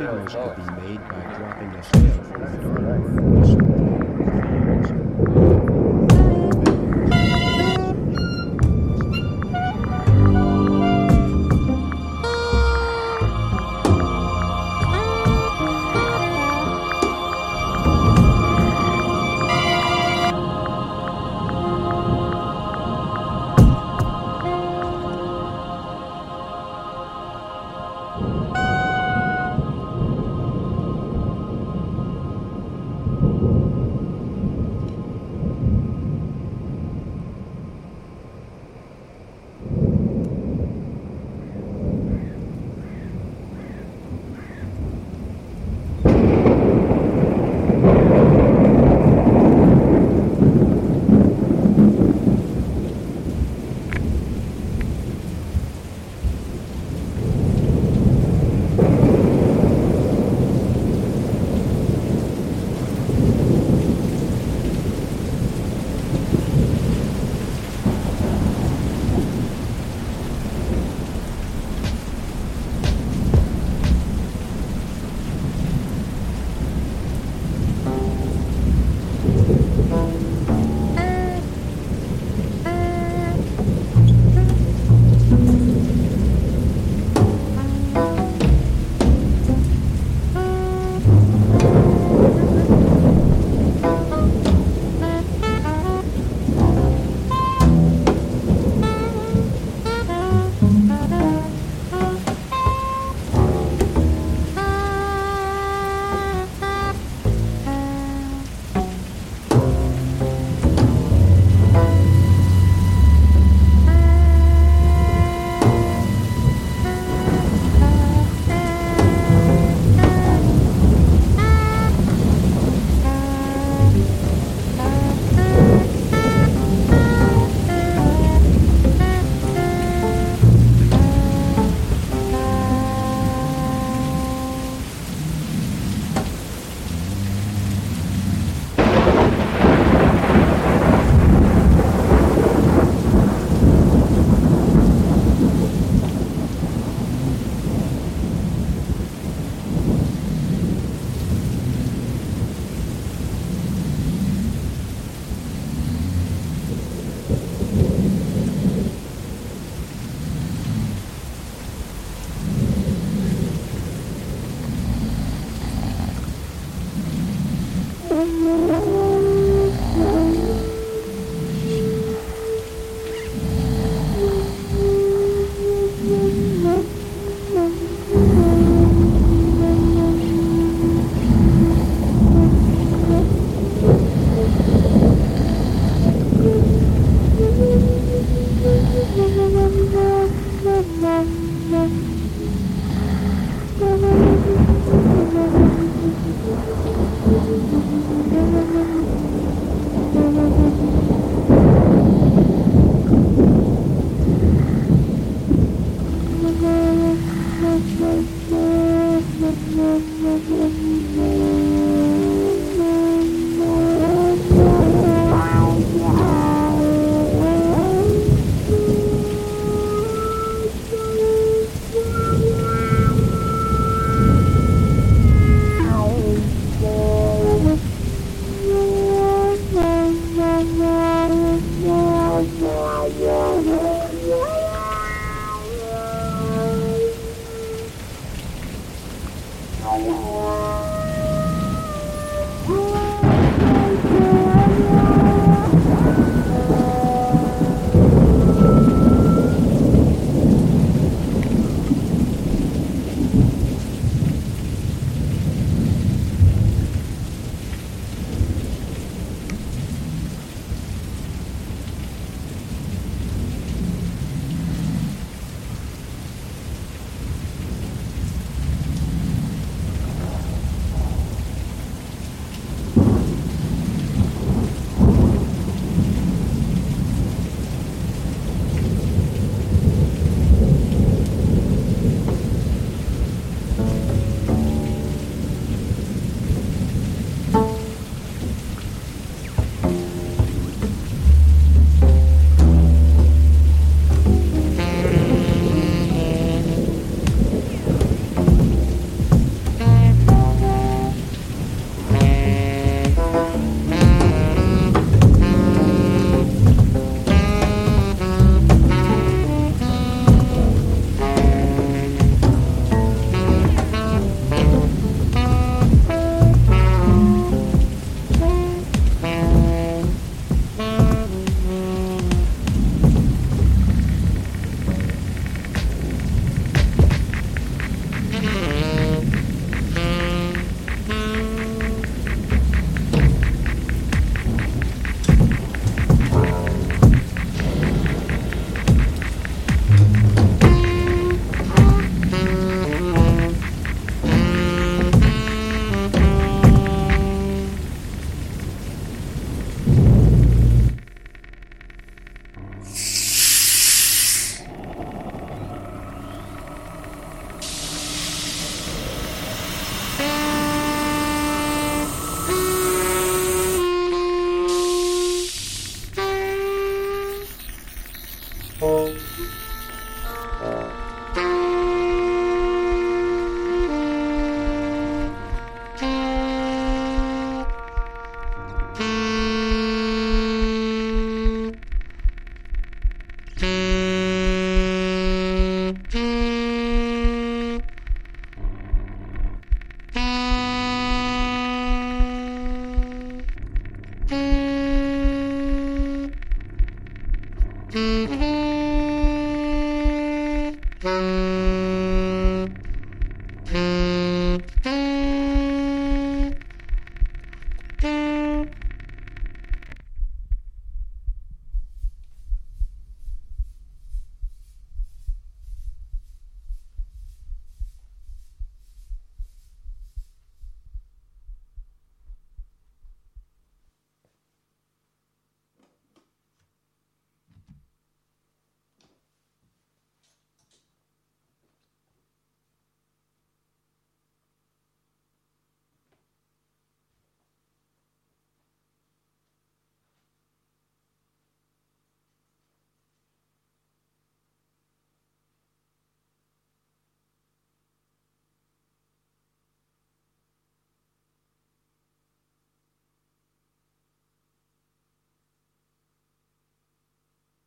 signals could be made by dropping a sail from the dark.